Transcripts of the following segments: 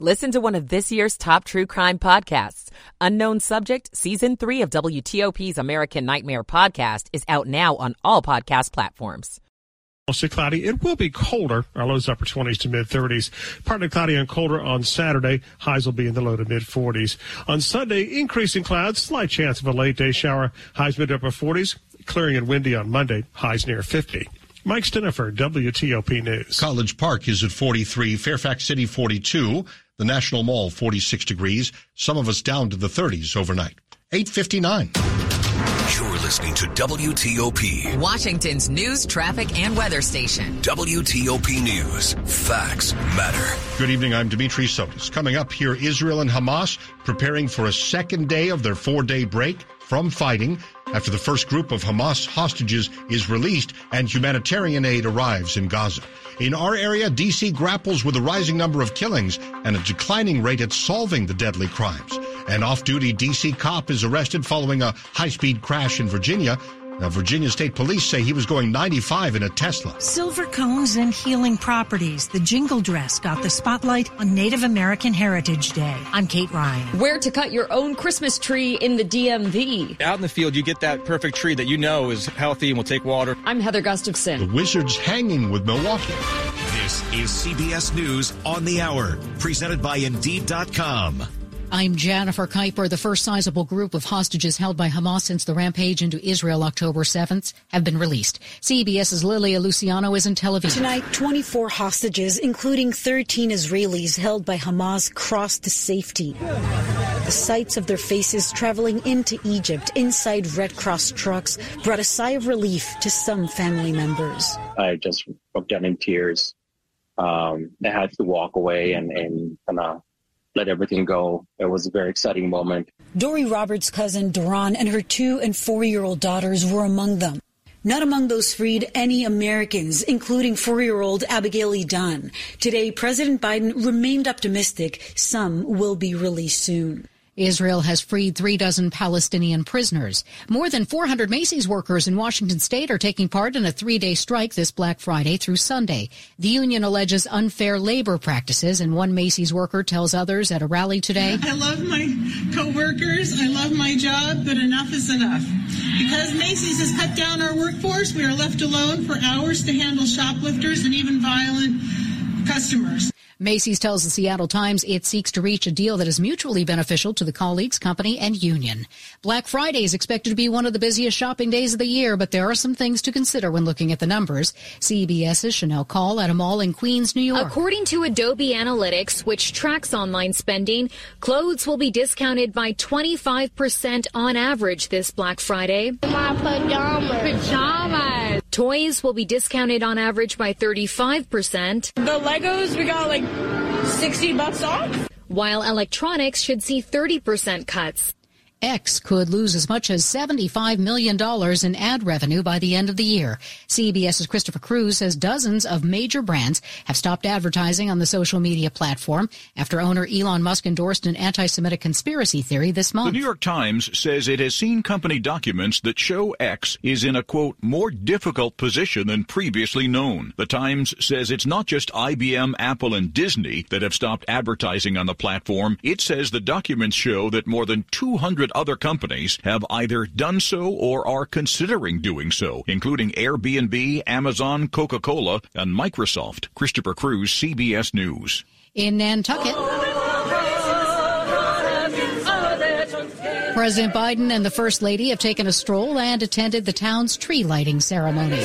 Listen to one of this year's top true crime podcasts. Unknown Subject, Season 3 of WTOP's American Nightmare podcast is out now on all podcast platforms. Mostly cloudy. It will be colder. Our lows upper 20s to mid 30s. Partly cloudy and colder on Saturday. Highs will be in the low to mid 40s. On Sunday, increasing clouds, slight chance of a late day shower. Highs mid upper 40s. Clearing and windy on Monday. Highs near 50. Mike Stinneford, WTOP News. College Park is at 43, Fairfax City 42, the National Mall 46 degrees, some of us down to the 30s overnight. 859. You're listening to WTOP, Washington's news, traffic, and weather station. WTOP News. Facts matter. Good evening. I'm Dimitri Sotis. Coming up here, Israel and Hamas preparing for a second day of their four day break from fighting after the first group of Hamas hostages is released and humanitarian aid arrives in Gaza. In our area, DC grapples with a rising number of killings and a declining rate at solving the deadly crimes. An off-duty DC cop is arrested following a high-speed crash in Virginia. Now, Virginia State Police say he was going 95 in a Tesla. Silver cones and healing properties. The jingle dress got the spotlight on Native American Heritage Day. I'm Kate Ryan. Where to cut your own Christmas tree in the DMV. Out in the field, you get that perfect tree that you know is healthy and will take water. I'm Heather Gustafson. The Wizards hanging with Milwaukee. This is CBS News on the Hour, presented by Indeed.com. I'm Jennifer Kuiper. The first sizable group of hostages held by Hamas since the rampage into Israel October 7th have been released. CBS's Lilia Luciano is in Tel Aviv. Tonight, 24 hostages, including 13 Israelis held by Hamas, crossed to safety. The sights of their faces traveling into Egypt inside Red Cross trucks brought a sigh of relief to some family members. I just broke down in tears. Um, I had to walk away and, and kind of let everything go. It was a very exciting moment. Dory Roberts' cousin Duran and her two and four year old daughters were among them. Not among those freed any Americans, including four year old Abigail E. Dunn. Today, President Biden remained optimistic some will be released soon. Israel has freed three dozen Palestinian prisoners. More than 400 Macy's workers in Washington state are taking part in a three day strike this Black Friday through Sunday. The union alleges unfair labor practices, and one Macy's worker tells others at a rally today I love my coworkers, I love my job, but enough is enough. Because Macy's has cut down our workforce, we are left alone for hours to handle shoplifters and even violent customers. Macy's tells the Seattle Times it seeks to reach a deal that is mutually beneficial to the colleagues, company, and union. Black Friday is expected to be one of the busiest shopping days of the year, but there are some things to consider when looking at the numbers. CBS's Shanelle Kaul at a mall in Queens, New York. According to Adobe Analytics, which tracks online spending, clothes will be discounted by 25% on average this Black Friday. My pajamas. Pajamas. Toys will be discounted on average by 35%. The Legos, we got like 60 bucks off. While electronics should see 30% cuts. X could lose as much as $75 million in ad revenue by the end of the year. CBS's Christopher Cruise says dozens of major brands have stopped advertising on the social media platform after owner Elon Musk endorsed an anti-Semitic conspiracy theory this month. The New York Times says it has seen company documents that show X is in a quote, more difficult position than previously known. The Times says it's not just IBM, Apple, and Disney that have stopped advertising on the platform. It says the documents show that more than 200 other companies have either done so or are considering doing so, including Airbnb, Amazon, Coca-Cola, and Microsoft. Christopher Cruise, CBS News. In Nantucket, President Biden and the First Lady have taken a stroll and attended the town's tree lighting ceremony.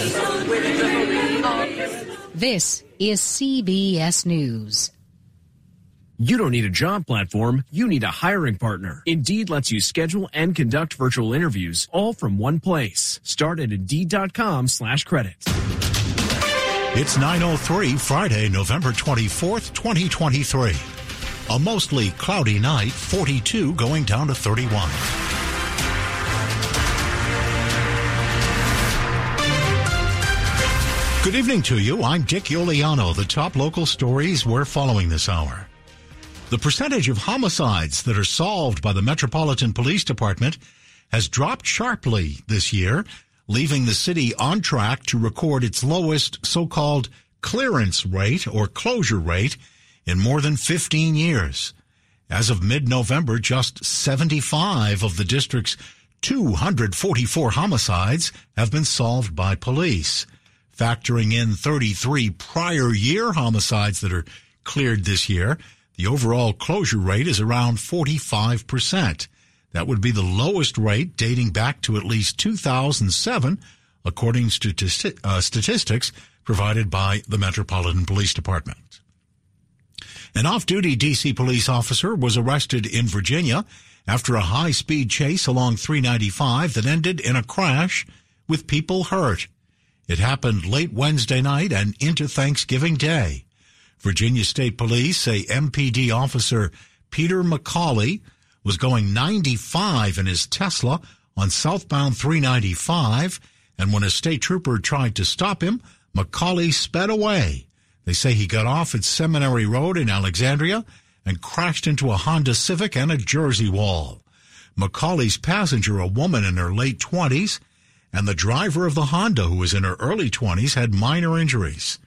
This is CBS News. You don't need a job platform, you need a hiring partner. Indeed lets you schedule and conduct virtual interviews all from one place. Start at Indeed.com slash credit. It's 9.03 Friday, November 24th, 2023. A mostly cloudy night, 42 going down to 31. Good evening to you. I'm Dick Uliano. The top local stories we're following this hour. The percentage of homicides that are solved by the Metropolitan Police Department has dropped sharply this year, leaving the city on track to record its lowest so-called clearance rate or closure rate in more than 15 years. As of mid-November, just 75 of the district's 244 homicides have been solved by police. Factoring in 33 prior year homicides that are cleared this year, the overall closure rate is around 45%. That would be the lowest rate dating back to at least 2007, according to uh, statistics provided by the Metropolitan Police Department. An off-duty DC police officer was arrested in Virginia after a high-speed chase along 395 that ended in a crash with people hurt. It happened late Wednesday night and into Thanksgiving Day. Virginia State Police say MPD officer Peter McCauley was going 95 in his Tesla on southbound 395, and when a state trooper tried to stop him, McCauley sped away. They say he got off at Seminary Road in Alexandria and crashed into a Honda Civic and a Jersey wall. McCauley's passenger, a woman in her late 20s, and the driver of the Honda, who was in her early 20s, had minor injuries.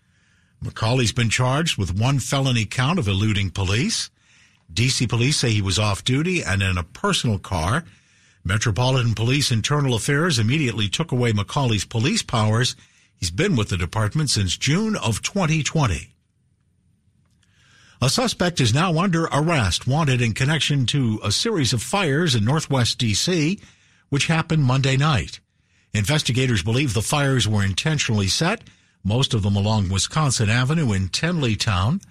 McCauley's been charged with one felony count of eluding police. DC police say he was off duty and in a personal car. Metropolitan Police Internal Affairs immediately took away McCauley's police powers He's been with the department since June of 2020. A suspect is now under arrest, wanted in connection to a series of fires in northwest D.C., which happened Monday night. Investigators believe the fires were intentionally set, most of them along Wisconsin Avenue in Tenleytown.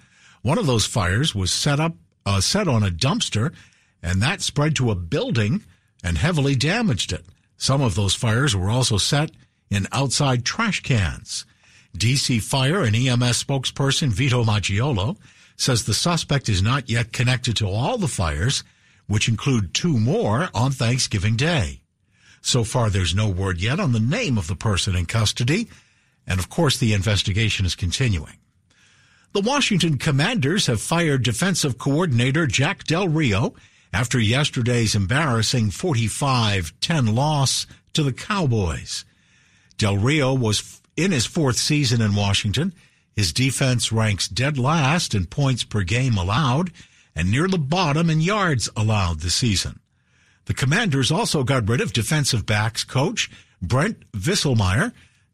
One of those fires was set up, uh, set on a dumpster, and that spread to a building and heavily damaged it. Some of those fires were also set in outside trash cans. DC Fire and EMS spokesperson Vito Maggiolo says the suspect is not yet connected to all the fires, which include two more on Thanksgiving Day. So far, there's no word yet on the name of the person in custody, and of course, the investigation is continuing. The Washington Commanders have fired defensive coordinator Jack Del Rio after yesterday's embarrassing 45-10 loss to the Cowboys. Del Rio was in his fourth season in Washington. His defense ranks dead last in points per game allowed and near the bottom in yards allowed this season. The Commanders also got rid of defensive backs coach Brent Vieselmeyer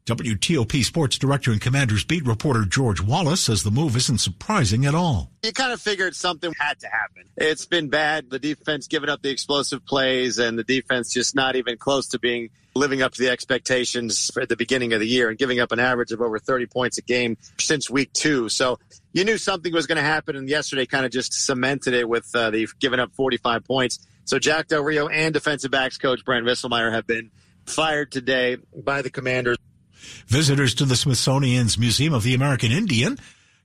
WTOP sports director and commander's beat reporter George Wallace says the move isn't surprising at all. You kind of figured something had to happen. It's been bad. The defense giving up the explosive plays and the defense just not even close to being living up to the expectations at the beginning of the year and giving up an average of over 30 points a game since week two. So you knew something was going to happen. And yesterday kind of just cemented it with uh, they've given up 45 points. So Jack Del Rio and defensive backs coach Brent Vieselmeyer have been fired today by the commanders. Visitors to the Smithsonian's Museum of the American Indian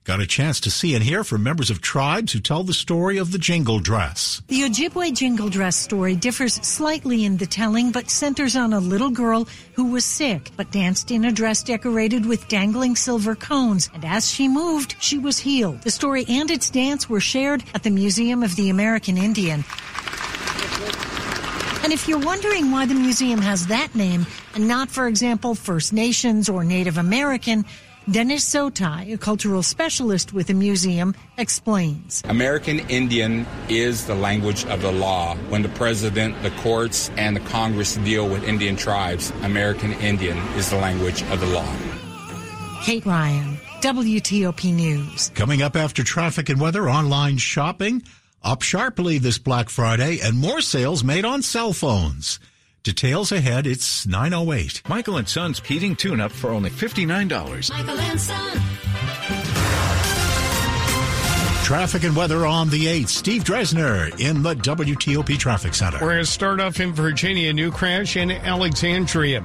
got a chance to see and hear from members of tribes who tell the story of the jingle dress. The Ojibwe jingle dress story differs slightly in the telling, but centers on a little girl who was sick, but danced in a dress decorated with dangling silver cones. And as she moved, she was healed. The story and its dance were shared at the Museum of the American Indian. And if you're wondering why the museum has that name and not, for example, First Nations or Native American, Dennis Zotigh, a cultural specialist with the museum, explains. American Indian is the language of the law. When the president, the courts, and the Congress deal with Indian tribes, American Indian is the language of the law. Kate Ryan, WTOP News. Coming up after traffic and weather, online shopping up sharply this Black Friday and more sales made on cell phones. Details ahead, it's 908. Michael and Son's heating tune up for only $59. Michael and Son. Traffic and weather on the 8th. Steve Dresner in the WTOP Traffic Center. We're going to start off in Virginia. New crash in Alexandria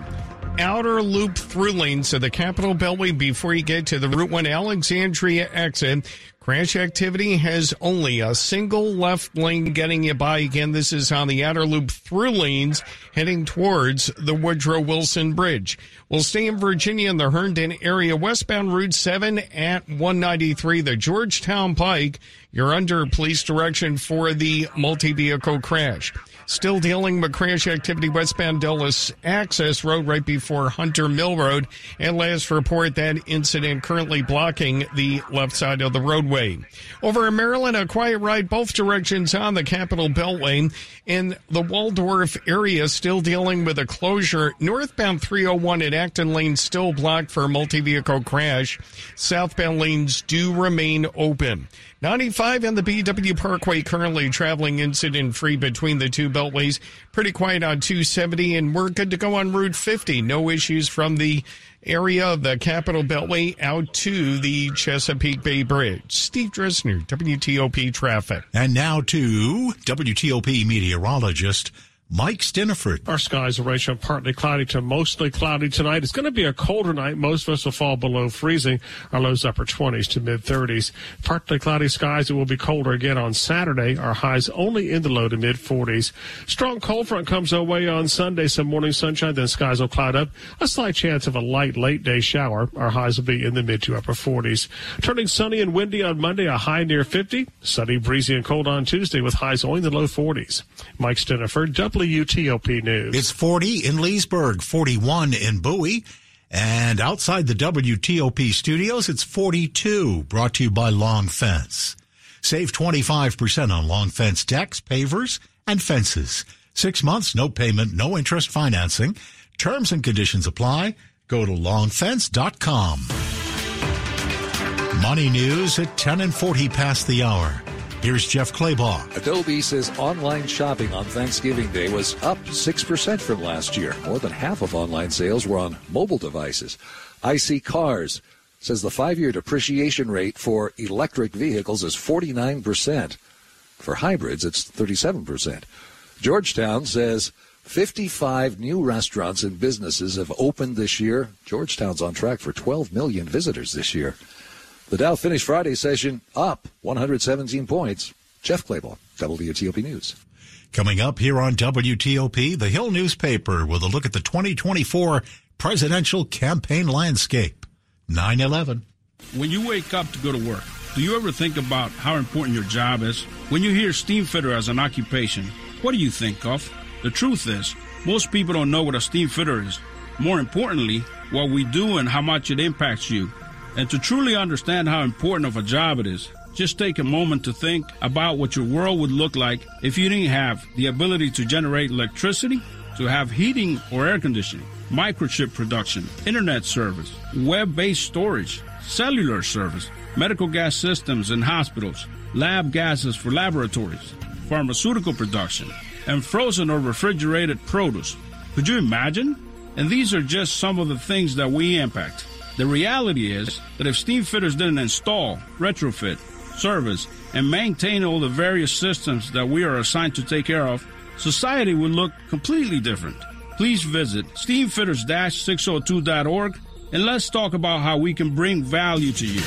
outer loop through lane, so the Capitol Beltway before you get to the Route 1 Alexandria exit. Crash activity has only a single left lane getting you by. Again, this is on the outer loop through lanes heading towards the Woodrow Wilson Bridge. We'll stay in Virginia in the Herndon area, westbound Route 7 at 193, the Georgetown Pike. You're under police direction for the multi-vehicle crash. Still dealing with crash activity westbound Dulles Access Road right before Hunter Mill Road. And last report that incident currently blocking the left side of the roadway Over in Maryland, a quiet ride both directions on the Capital Beltway. In the Waldorf area, still dealing with a closure. Northbound 301 at Acton Lane still blocked for a multi-vehicle crash. Southbound lanes do remain open. 95 and the BW Parkway currently traveling incident free between the two beltways. Pretty quiet on 270 and we're good to go on Route 50. No issues from the area of the Capital Beltway out to the Chesapeake Bay Bridge. Steve Dresner, WTOP Traffic. And now to WTOP meteorologist Mike Stinneford. Our skies are ranging partly cloudy to mostly cloudy tonight. It's going to be a colder night. Most of us will fall below freezing. Our lows upper 20s to mid 30s. Partly cloudy skies. It will be colder again on Saturday. Our highs only in the low to mid 40s. Strong cold front comes our way on Sunday. Some morning sunshine, then skies will cloud up. A slight chance of a light late day shower. Our highs will be in the mid to upper 40s. Turning sunny and windy on Monday, a high near 50. Sunny, breezy, and cold on Tuesday with highs only in the low 40s. Mike Stinneford, WTOP News. It's 40 in Leesburg, 41 in Bowie. And outside the WTOP studios, it's 42, brought to you by Long Fence. Save 25% on Long Fence decks, pavers, and fences. Six months, no payment, no interest financing. Terms and conditions apply. Go to longfence.com. Money news at 10 and 40 past the hour. Here's Jeff Clabaugh. Adobe says online shopping on Thanksgiving Day was up 6% from last year. More than half of online sales were on mobile devices. iSeeCars says the five year depreciation rate for electric vehicles is 49%. For hybrids, it's 37%. Georgetown says 55 new restaurants and businesses have opened this year. Georgetown's on track for 12 million visitors this year. The Dow finished Friday session up 117 points. Jeff Clabaugh, WTOP News. Coming up here on WTOP, the Hill newspaper with a look at the 2024 presidential campaign landscape. 9-11. When you wake up to go to work, do you ever think about how important your job is? When you hear steam fitter as an occupation, what do you think of? The truth is, most people don't know what a steam fitter is. More importantly, what we do and how much it impacts you. And to truly understand how important of a job it is, just take a moment to think about what your world would look like if you didn't have the ability to generate electricity, to have heating or air conditioning, microchip production, internet service, web based storage, cellular service, medical gas systems in hospitals, lab gases for laboratories, pharmaceutical production, and frozen or refrigerated produce. Could you imagine? And these are just some of the things that we impact. The reality is that if steam fitters didn't install, retrofit, service, and maintain all the various systems that we are assigned to take care of, society would look completely different. Please visit steamfitters-602.org and let's talk about how we can bring value to you.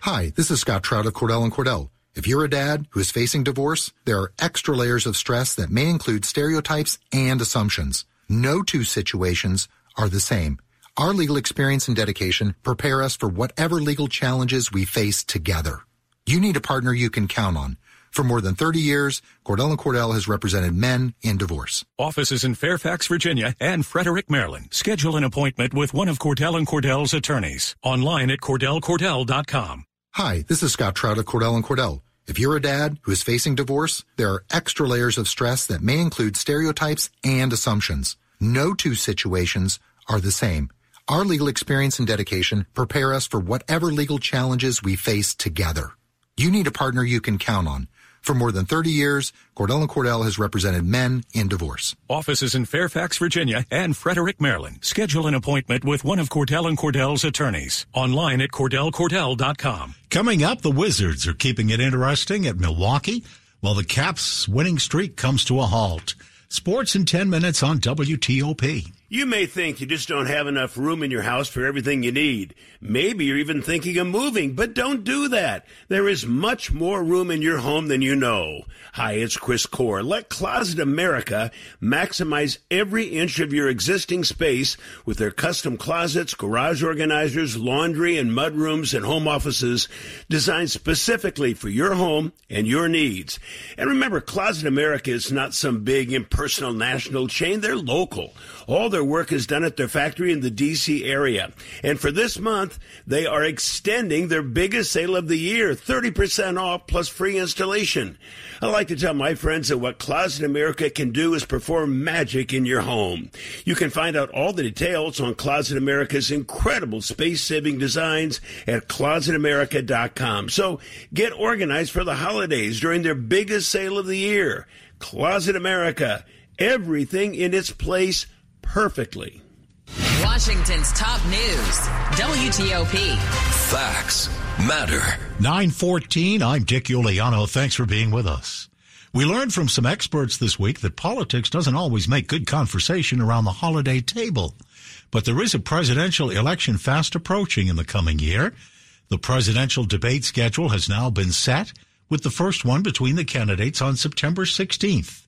Hi, this is Scott Trout of Cordell and Cordell. If you're a dad who is facing divorce, there are extra layers of stress that may include stereotypes and assumptions. No two situations are the same. Our legal experience and dedication prepare us for whatever legal challenges we face together. You need a partner you can count on. For more than 30 years, Cordell and Cordell has represented men in divorce. Offices in Fairfax, Virginia and Frederick, Maryland. Schedule an appointment with one of Cordell and Cordell's attorneys. Online at cordellcordell.com. Hi, this is Scott Trout of Cordell and Cordell. If you're a dad who is facing divorce, there are extra layers of stress that may include stereotypes and assumptions. No two situations are the same. Our legal experience and dedication prepare us for whatever legal challenges we face together. You need a partner you can count on. For more than 30 years, Cordell and Cordell has represented men in divorce. Offices in Fairfax, Virginia and Frederick, Maryland. Schedule an appointment with one of Cordell and Cordell's attorneys. Online at cordellcordell.com. Coming up, the Wizards are keeping it interesting at Milwaukee while the Caps winning streak comes to a halt. Sports in 10 minutes on WTOP. You may think you just don't have enough room in your house for everything you need. Maybe you're even thinking of moving, but don't do that. There is much more room in your home than you know. Hi, it's Chris Core. Let Closet America maximize every inch of your existing space with their custom closets, garage organizers, laundry and mud rooms and home offices designed specifically for your home and your needs. And remember, Closet America is not some big impersonal national chain. They're local. All their their work is done at their factory in the D.C. area. And for this month, they are extending their biggest sale of the year, 30% off plus free installation. I like to tell my friends that what Closet America can do is perform magic in your home. You can find out all the details on Closet America's incredible space saving designs at closetamerica.com. So get organized for the holidays during their biggest sale of the year. Closet America, everything in its place perfectly. Washington's top news, WTOP. Facts matter. 914, I'm Dick Uliano. Thanks for being with us. We learned from some experts this week that politics doesn't always make good conversation around the holiday table. But there is a presidential election fast approaching in the coming year. The presidential debate schedule has now been set with the first one between the candidates on September 16th.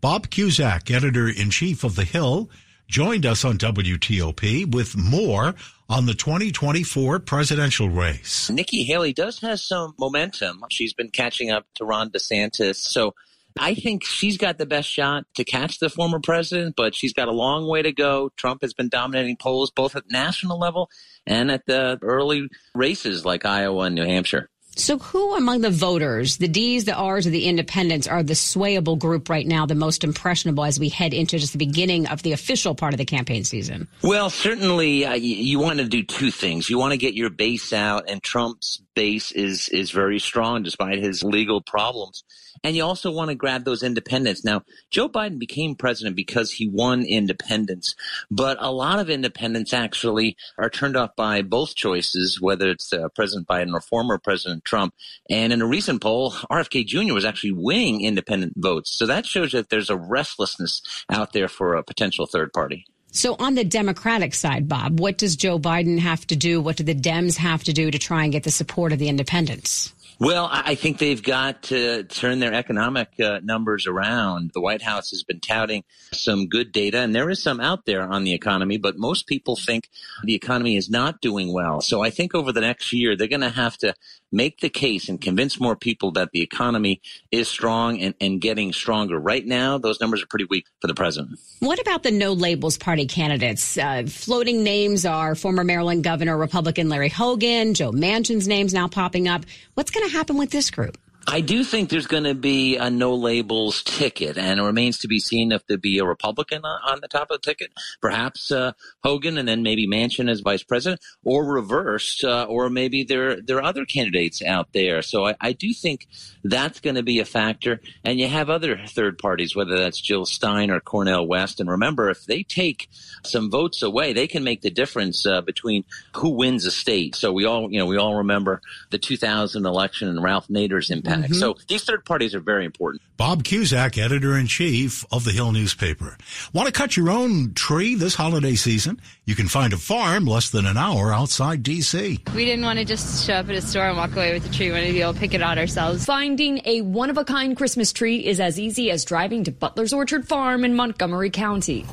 Bob Cusack, editor in chief of The Hill, joined us on WTOP with more on the 2024 presidential race. Nikki Haley does have some momentum. She's been catching up to Ron DeSantis. So I think she's got the best shot to catch the former president, but she's got a long way to go. Trump has been dominating polls both at national level and at the early races like Iowa and New Hampshire. So, who among the voters, the D's, the R's, or the independents, are the swayable group right now, the most impressionable as we head into just the beginning of the official part of the campaign season? Well, certainly uh, you, you want to do two things. You want to get your base out, and Trump's base is is very strong despite his legal problems. And you also want to grab those independents. Now, Joe Biden became president because he won independents, but a lot of independents actually are turned off by both choices, whether it's uh, President Biden or former President Trump. And in a recent poll, RFK Jr. was actually winning independent votes. So that shows that there's a restlessness out there for a potential third party. So on the Democratic side, Bob, what does Joe Biden have to do? What do the Dems have to do to try and get the support of the independents? Well, I think they've got to turn their economic uh, numbers around. The White House has been touting some good data, and there is some out there on the economy, but most people think the economy is not doing well. So I think over the next year, they're going to have to make the case and convince more people that the economy is strong and, and getting stronger. Right now, those numbers are pretty weak for the president. What about the no labels party candidates? Uh, floating names are former Maryland Governor Republican Larry Hogan, Joe Manchin's name's now popping up. What's going to happen with this group? I do think there's going to be a no labels ticket, and it remains to be seen if there be a Republican on the top of the ticket, perhaps uh, Hogan, and then maybe Manchin as vice president, or reversed, uh, or maybe there there are other candidates out there. So I, I do think that's going to be a factor, and you have other third parties, whether that's Jill Stein or Cornel West, and remember if they take some votes away, they can make the difference uh, between who wins a state. So we all you know we all remember the 2000 election and Ralph Nader's impact. Mm-hmm. So these third parties are very important. Bob Cusack, editor in chief of the Hill newspaper. Want to cut your own tree this holiday season? You can find a farm less than an hour outside D.C. We didn't want to just show up at a store and walk away with the tree. We wanted to be able to pick it out ourselves. Finding a one of a kind Christmas tree is as easy as driving to Butler's Orchard Farm in Montgomery County.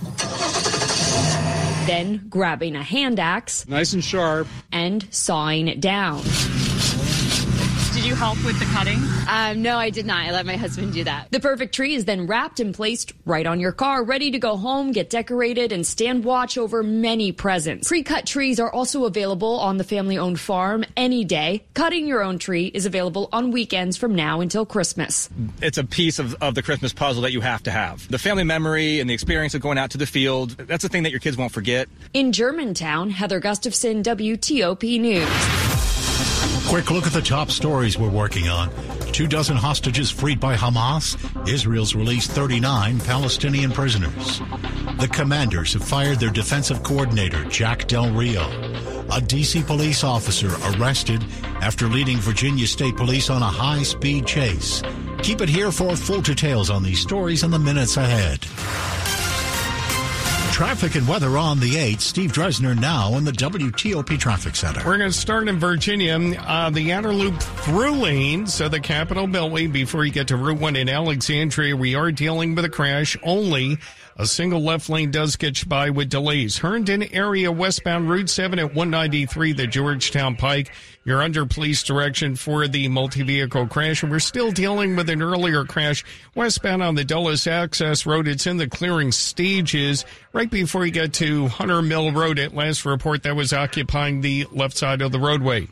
Then grabbing a hand axe, nice and sharp, and sawing it down. Did you help with the cutting? Um, no, I did not. I let my husband do that. The perfect tree is then wrapped and placed right on your car, ready to go home, get decorated, and stand watch over many presents. Pre-cut trees are also available on the family-owned farm any day. Cutting your own tree is available on weekends from now until Christmas. It's a piece of, of the Christmas puzzle that you have to have. The family memory and the experience of going out to the field, that's the thing that your kids won't forget. In Germantown, Heather Gustafson, WTOP News. Quick look at the top stories we're working on. Two dozen hostages freed by Hamas. Israel's released 39 Palestinian prisoners. The commanders have fired their defensive coordinator, Jack Del Rio. A D.C. police officer arrested after leading Virginia State Police on a high speed chase. Keep it here for full details on these stories in the minutes ahead. Traffic and weather on the 8th. Steve Dresner now in the WTOP Traffic Center. We're going to start in Virginia. Uh, the outer loop through lanes of the Capitol Beltway before you get to Route 1 in Alexandria. We are dealing with a crash only A single left lane does get you by with delays. Herndon area westbound Route 7 at 193, the Georgetown Pike. You're under police direction for the multi-vehicle crash, and we're still dealing with an earlier crash westbound on the Dulles Access Road. It's in the clearing stages right before you get to Hunter Mill Road. At last report, that was occupying the left side of the roadway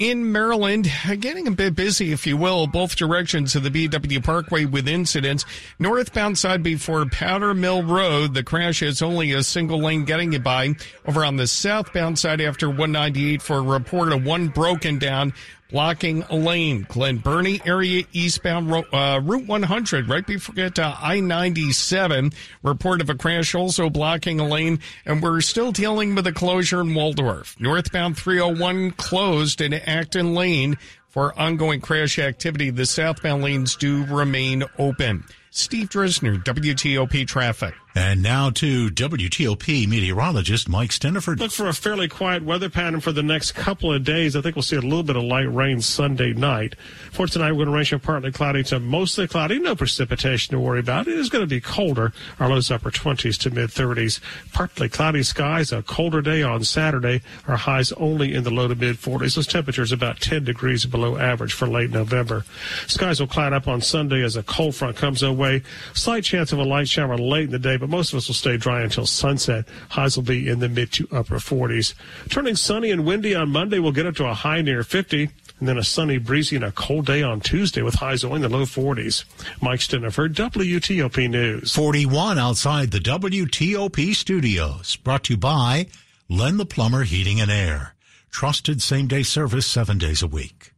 in Maryland, getting a bit busy, if you will, both directions of the BW Parkway with incidents. Northbound side before Powder Mill Road, the crash is only a single lane getting you by. Over on the southbound side after 198 for a report of one broken down blocking a lane. Glen Burnie area eastbound uh, Route 100, right before get to I-97. Report of a crash also blocking a lane, and we're still dealing with a closure in Waldorf. Northbound 301 closed in Acton Lane for ongoing crash activity. The southbound lanes do remain open. Steve Dresner, WTOP Traffic. And now to WTOP meteorologist Mike Stinneford. Look for a fairly quiet weather pattern for the next couple of days. I think we'll see a little bit of light rain Sunday night. For tonight, we're going to range from partly cloudy to mostly cloudy. No precipitation to worry about. It is going to be colder. Our lows upper 20s to mid 30s. Partly cloudy skies. A colder day on Saturday. Our highs only in the low to mid 40s. Those temperatures about 10 degrees below average for late November. Skies will cloud up on Sunday as a cold front comes our way. Slight chance of a light shower late in the day but most of us will stay dry until sunset. Highs will be in the mid to upper 40s. Turning sunny and windy on Monday, we'll get up to a high near 50. And then a sunny, breezy, and a cold day on Tuesday with highs only in the low 40s. Mike Stinneford, WTOP News. 41 outside the WTOP studios. Brought to you by Len the Plumber Heating and Air. Trusted same day service seven days a week.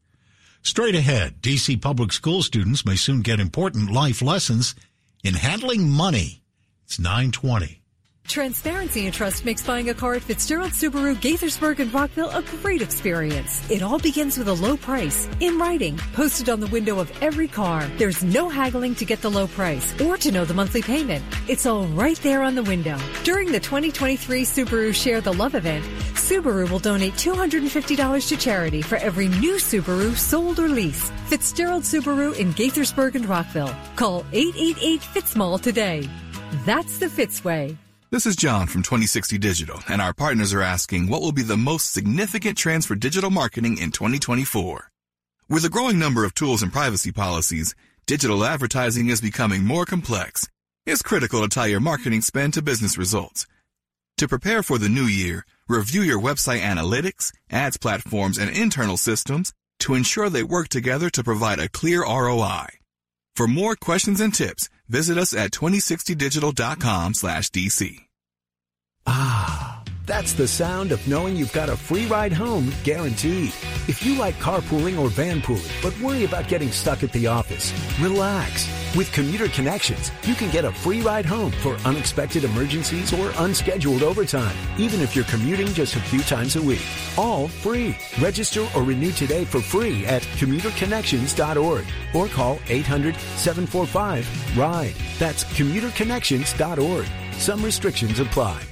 Straight ahead, DC public school students may soon get important life lessons in handling money. It's 920. Transparency and trust makes buying a car at Fitzgerald Subaru Gaithersburg and Rockville a great experience. It all begins with a low price, in writing, posted on the window of every car. There's no haggling to get the low price or to know the monthly payment. It's all right there on the window. During the 2023 Subaru Share the Love event, Subaru will donate $250 to charity for every new Subaru sold or leased. Fitzgerald Subaru in Gaithersburg and Rockville. Call 888 Fitzmall today. That's the Fitz way. This is John from 2060 Digital, and our partners are asking what will be the most significant trends for digital marketing in 2024. With a growing number of tools and privacy policies, digital advertising is becoming more complex. It's critical to tie your marketing spend to business results. To prepare for the new year, review your website analytics, ads platforms, and internal systems to ensure they work together to provide a clear ROI. For more questions and tips, visit us at 2060digital.com slash DC. Ah, that's the sound of knowing you've got a free ride home guaranteed. If you like carpooling or vanpooling, but worry about getting stuck at the office, relax. With Commuter Connections, you can get a free ride home for unexpected emergencies or unscheduled overtime, even if you're commuting just a few times a week. All free. Register or renew today for free at commuterconnections.org or call 800-745-RIDE. That's commuterconnections.org. Some restrictions apply.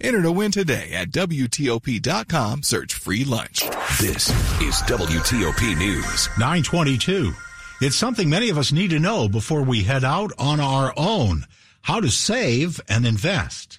Enter to win today at WTOP.com. Search free lunch. This is WTOP News. 922. It's something many of us need to know before we head out on our own. How to save and invest.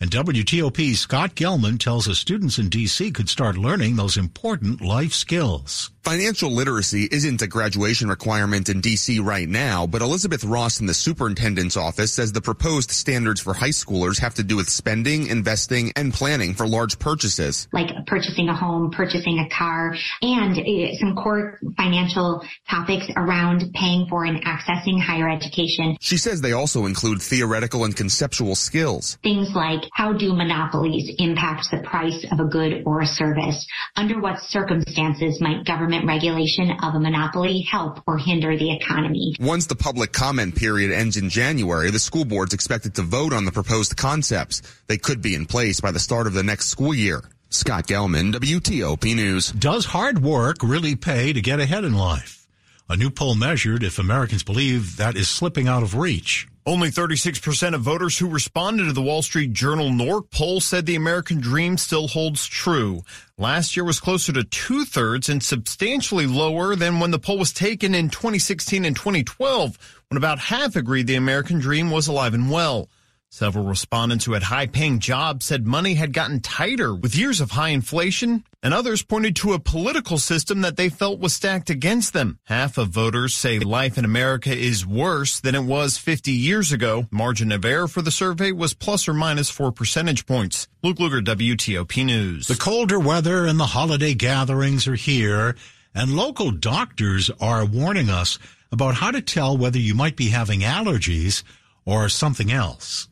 And WTOP's Scott Gelman tells us students in DC could start learning those important life skills. Financial literacy isn't a graduation requirement in DC right now, but Elizabeth Ross in the superintendent's office says the proposed standards for high schoolers have to do with spending, investing, and planning for large purchases. Like purchasing a home, purchasing a car, and uh, some core financial topics around paying for and accessing higher education. She says they also include theoretical and conceptual skills. Things like how do monopolies impact the price of a good or a service? Under what circumstances might government government regulation of a monopoly help or hinder the economy. Once the public comment period ends in January, the school board's expected to vote on the proposed concepts. They could be in place by the start of the next school year. Scott Gelman, WTOP News. Does hard work really pay to get ahead in life? A new poll measured if Americans believe that is slipping out of reach. Only 36% of voters who responded to the Wall Street Journal NORC poll said the American dream still holds true. Last year was closer to two thirds and substantially lower than when the poll was taken in 2016 and 2012, when about half agreed the American dream was alive and well. Several respondents who had high paying jobs said money had gotten tighter with years of high inflation, and others pointed to a political system that they felt was stacked against them. Half of voters say life in America is worse than it was 50 years ago. Margin of error for the survey was plus or minus four percentage points. Luke Lukert, WTOP News. The colder weather and the holiday gatherings are here, and local doctors are warning us about how to tell whether you might be having allergies or something else.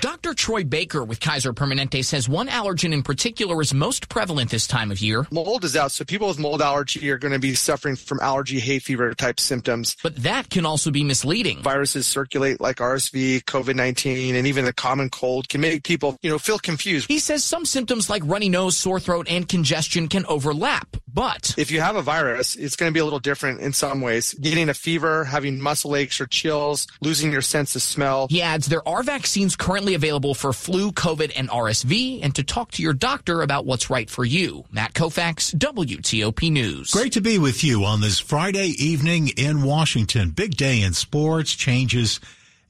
Dr. Troy Baker with Kaiser Permanente says one allergen in particular is most prevalent this time of year. Mold is out, so people with mold allergy are going to be suffering from allergy, hay fever type symptoms. But that can also be misleading. Viruses circulate like RSV, COVID-19, and even the common cold can make people, you know, feel confused. He says some symptoms like runny nose, sore throat, and congestion can overlap. But if you have a virus, it's going to be a little different in some ways. Getting a fever, having muscle aches or chills, losing your sense of smell. He adds there are vaccines currently available for flu, COVID, and RSV, and to talk to your doctor about what's right for you. Matt Koufax, WTOP News. Great to be with you on this Friday evening in Washington. Big day in sports, changes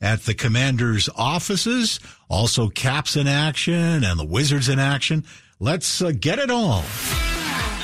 at the commander's offices, also Caps in action and the Wizards in action. Let's uh, get it all.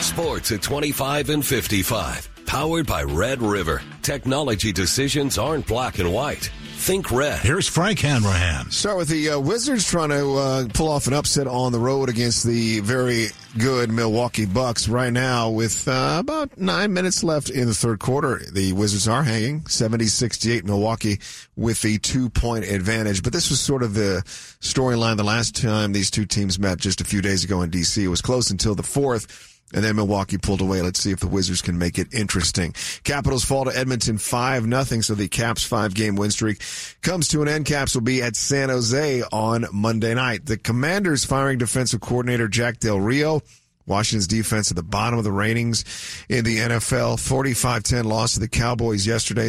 Sports at 25 and 55. Powered by Red River. Technology decisions aren't black and white. Think red. Here's Frank Hanrahan. Start with the uh, Wizards trying to uh, pull off an upset on the road against the very good Milwaukee Bucks. Right now, with uh, about nine minutes left in the third quarter, the Wizards are hanging 70-68 Milwaukee with the two-point advantage. But this was sort of the storyline the last time these two teams met just a few days ago in D.C. It was close until the fourth. And then Milwaukee pulled away. Let's see if the Wizards can make it interesting. Capitals fall to Edmonton 5 nothing. So the Caps five game win streak comes to an end. Caps will be at San Jose on Monday night. The Commanders firing defensive coordinator Jack Del Rio. Washington's defense at the bottom of the ratings in the NFL. 45-10 loss to the Cowboys yesterday.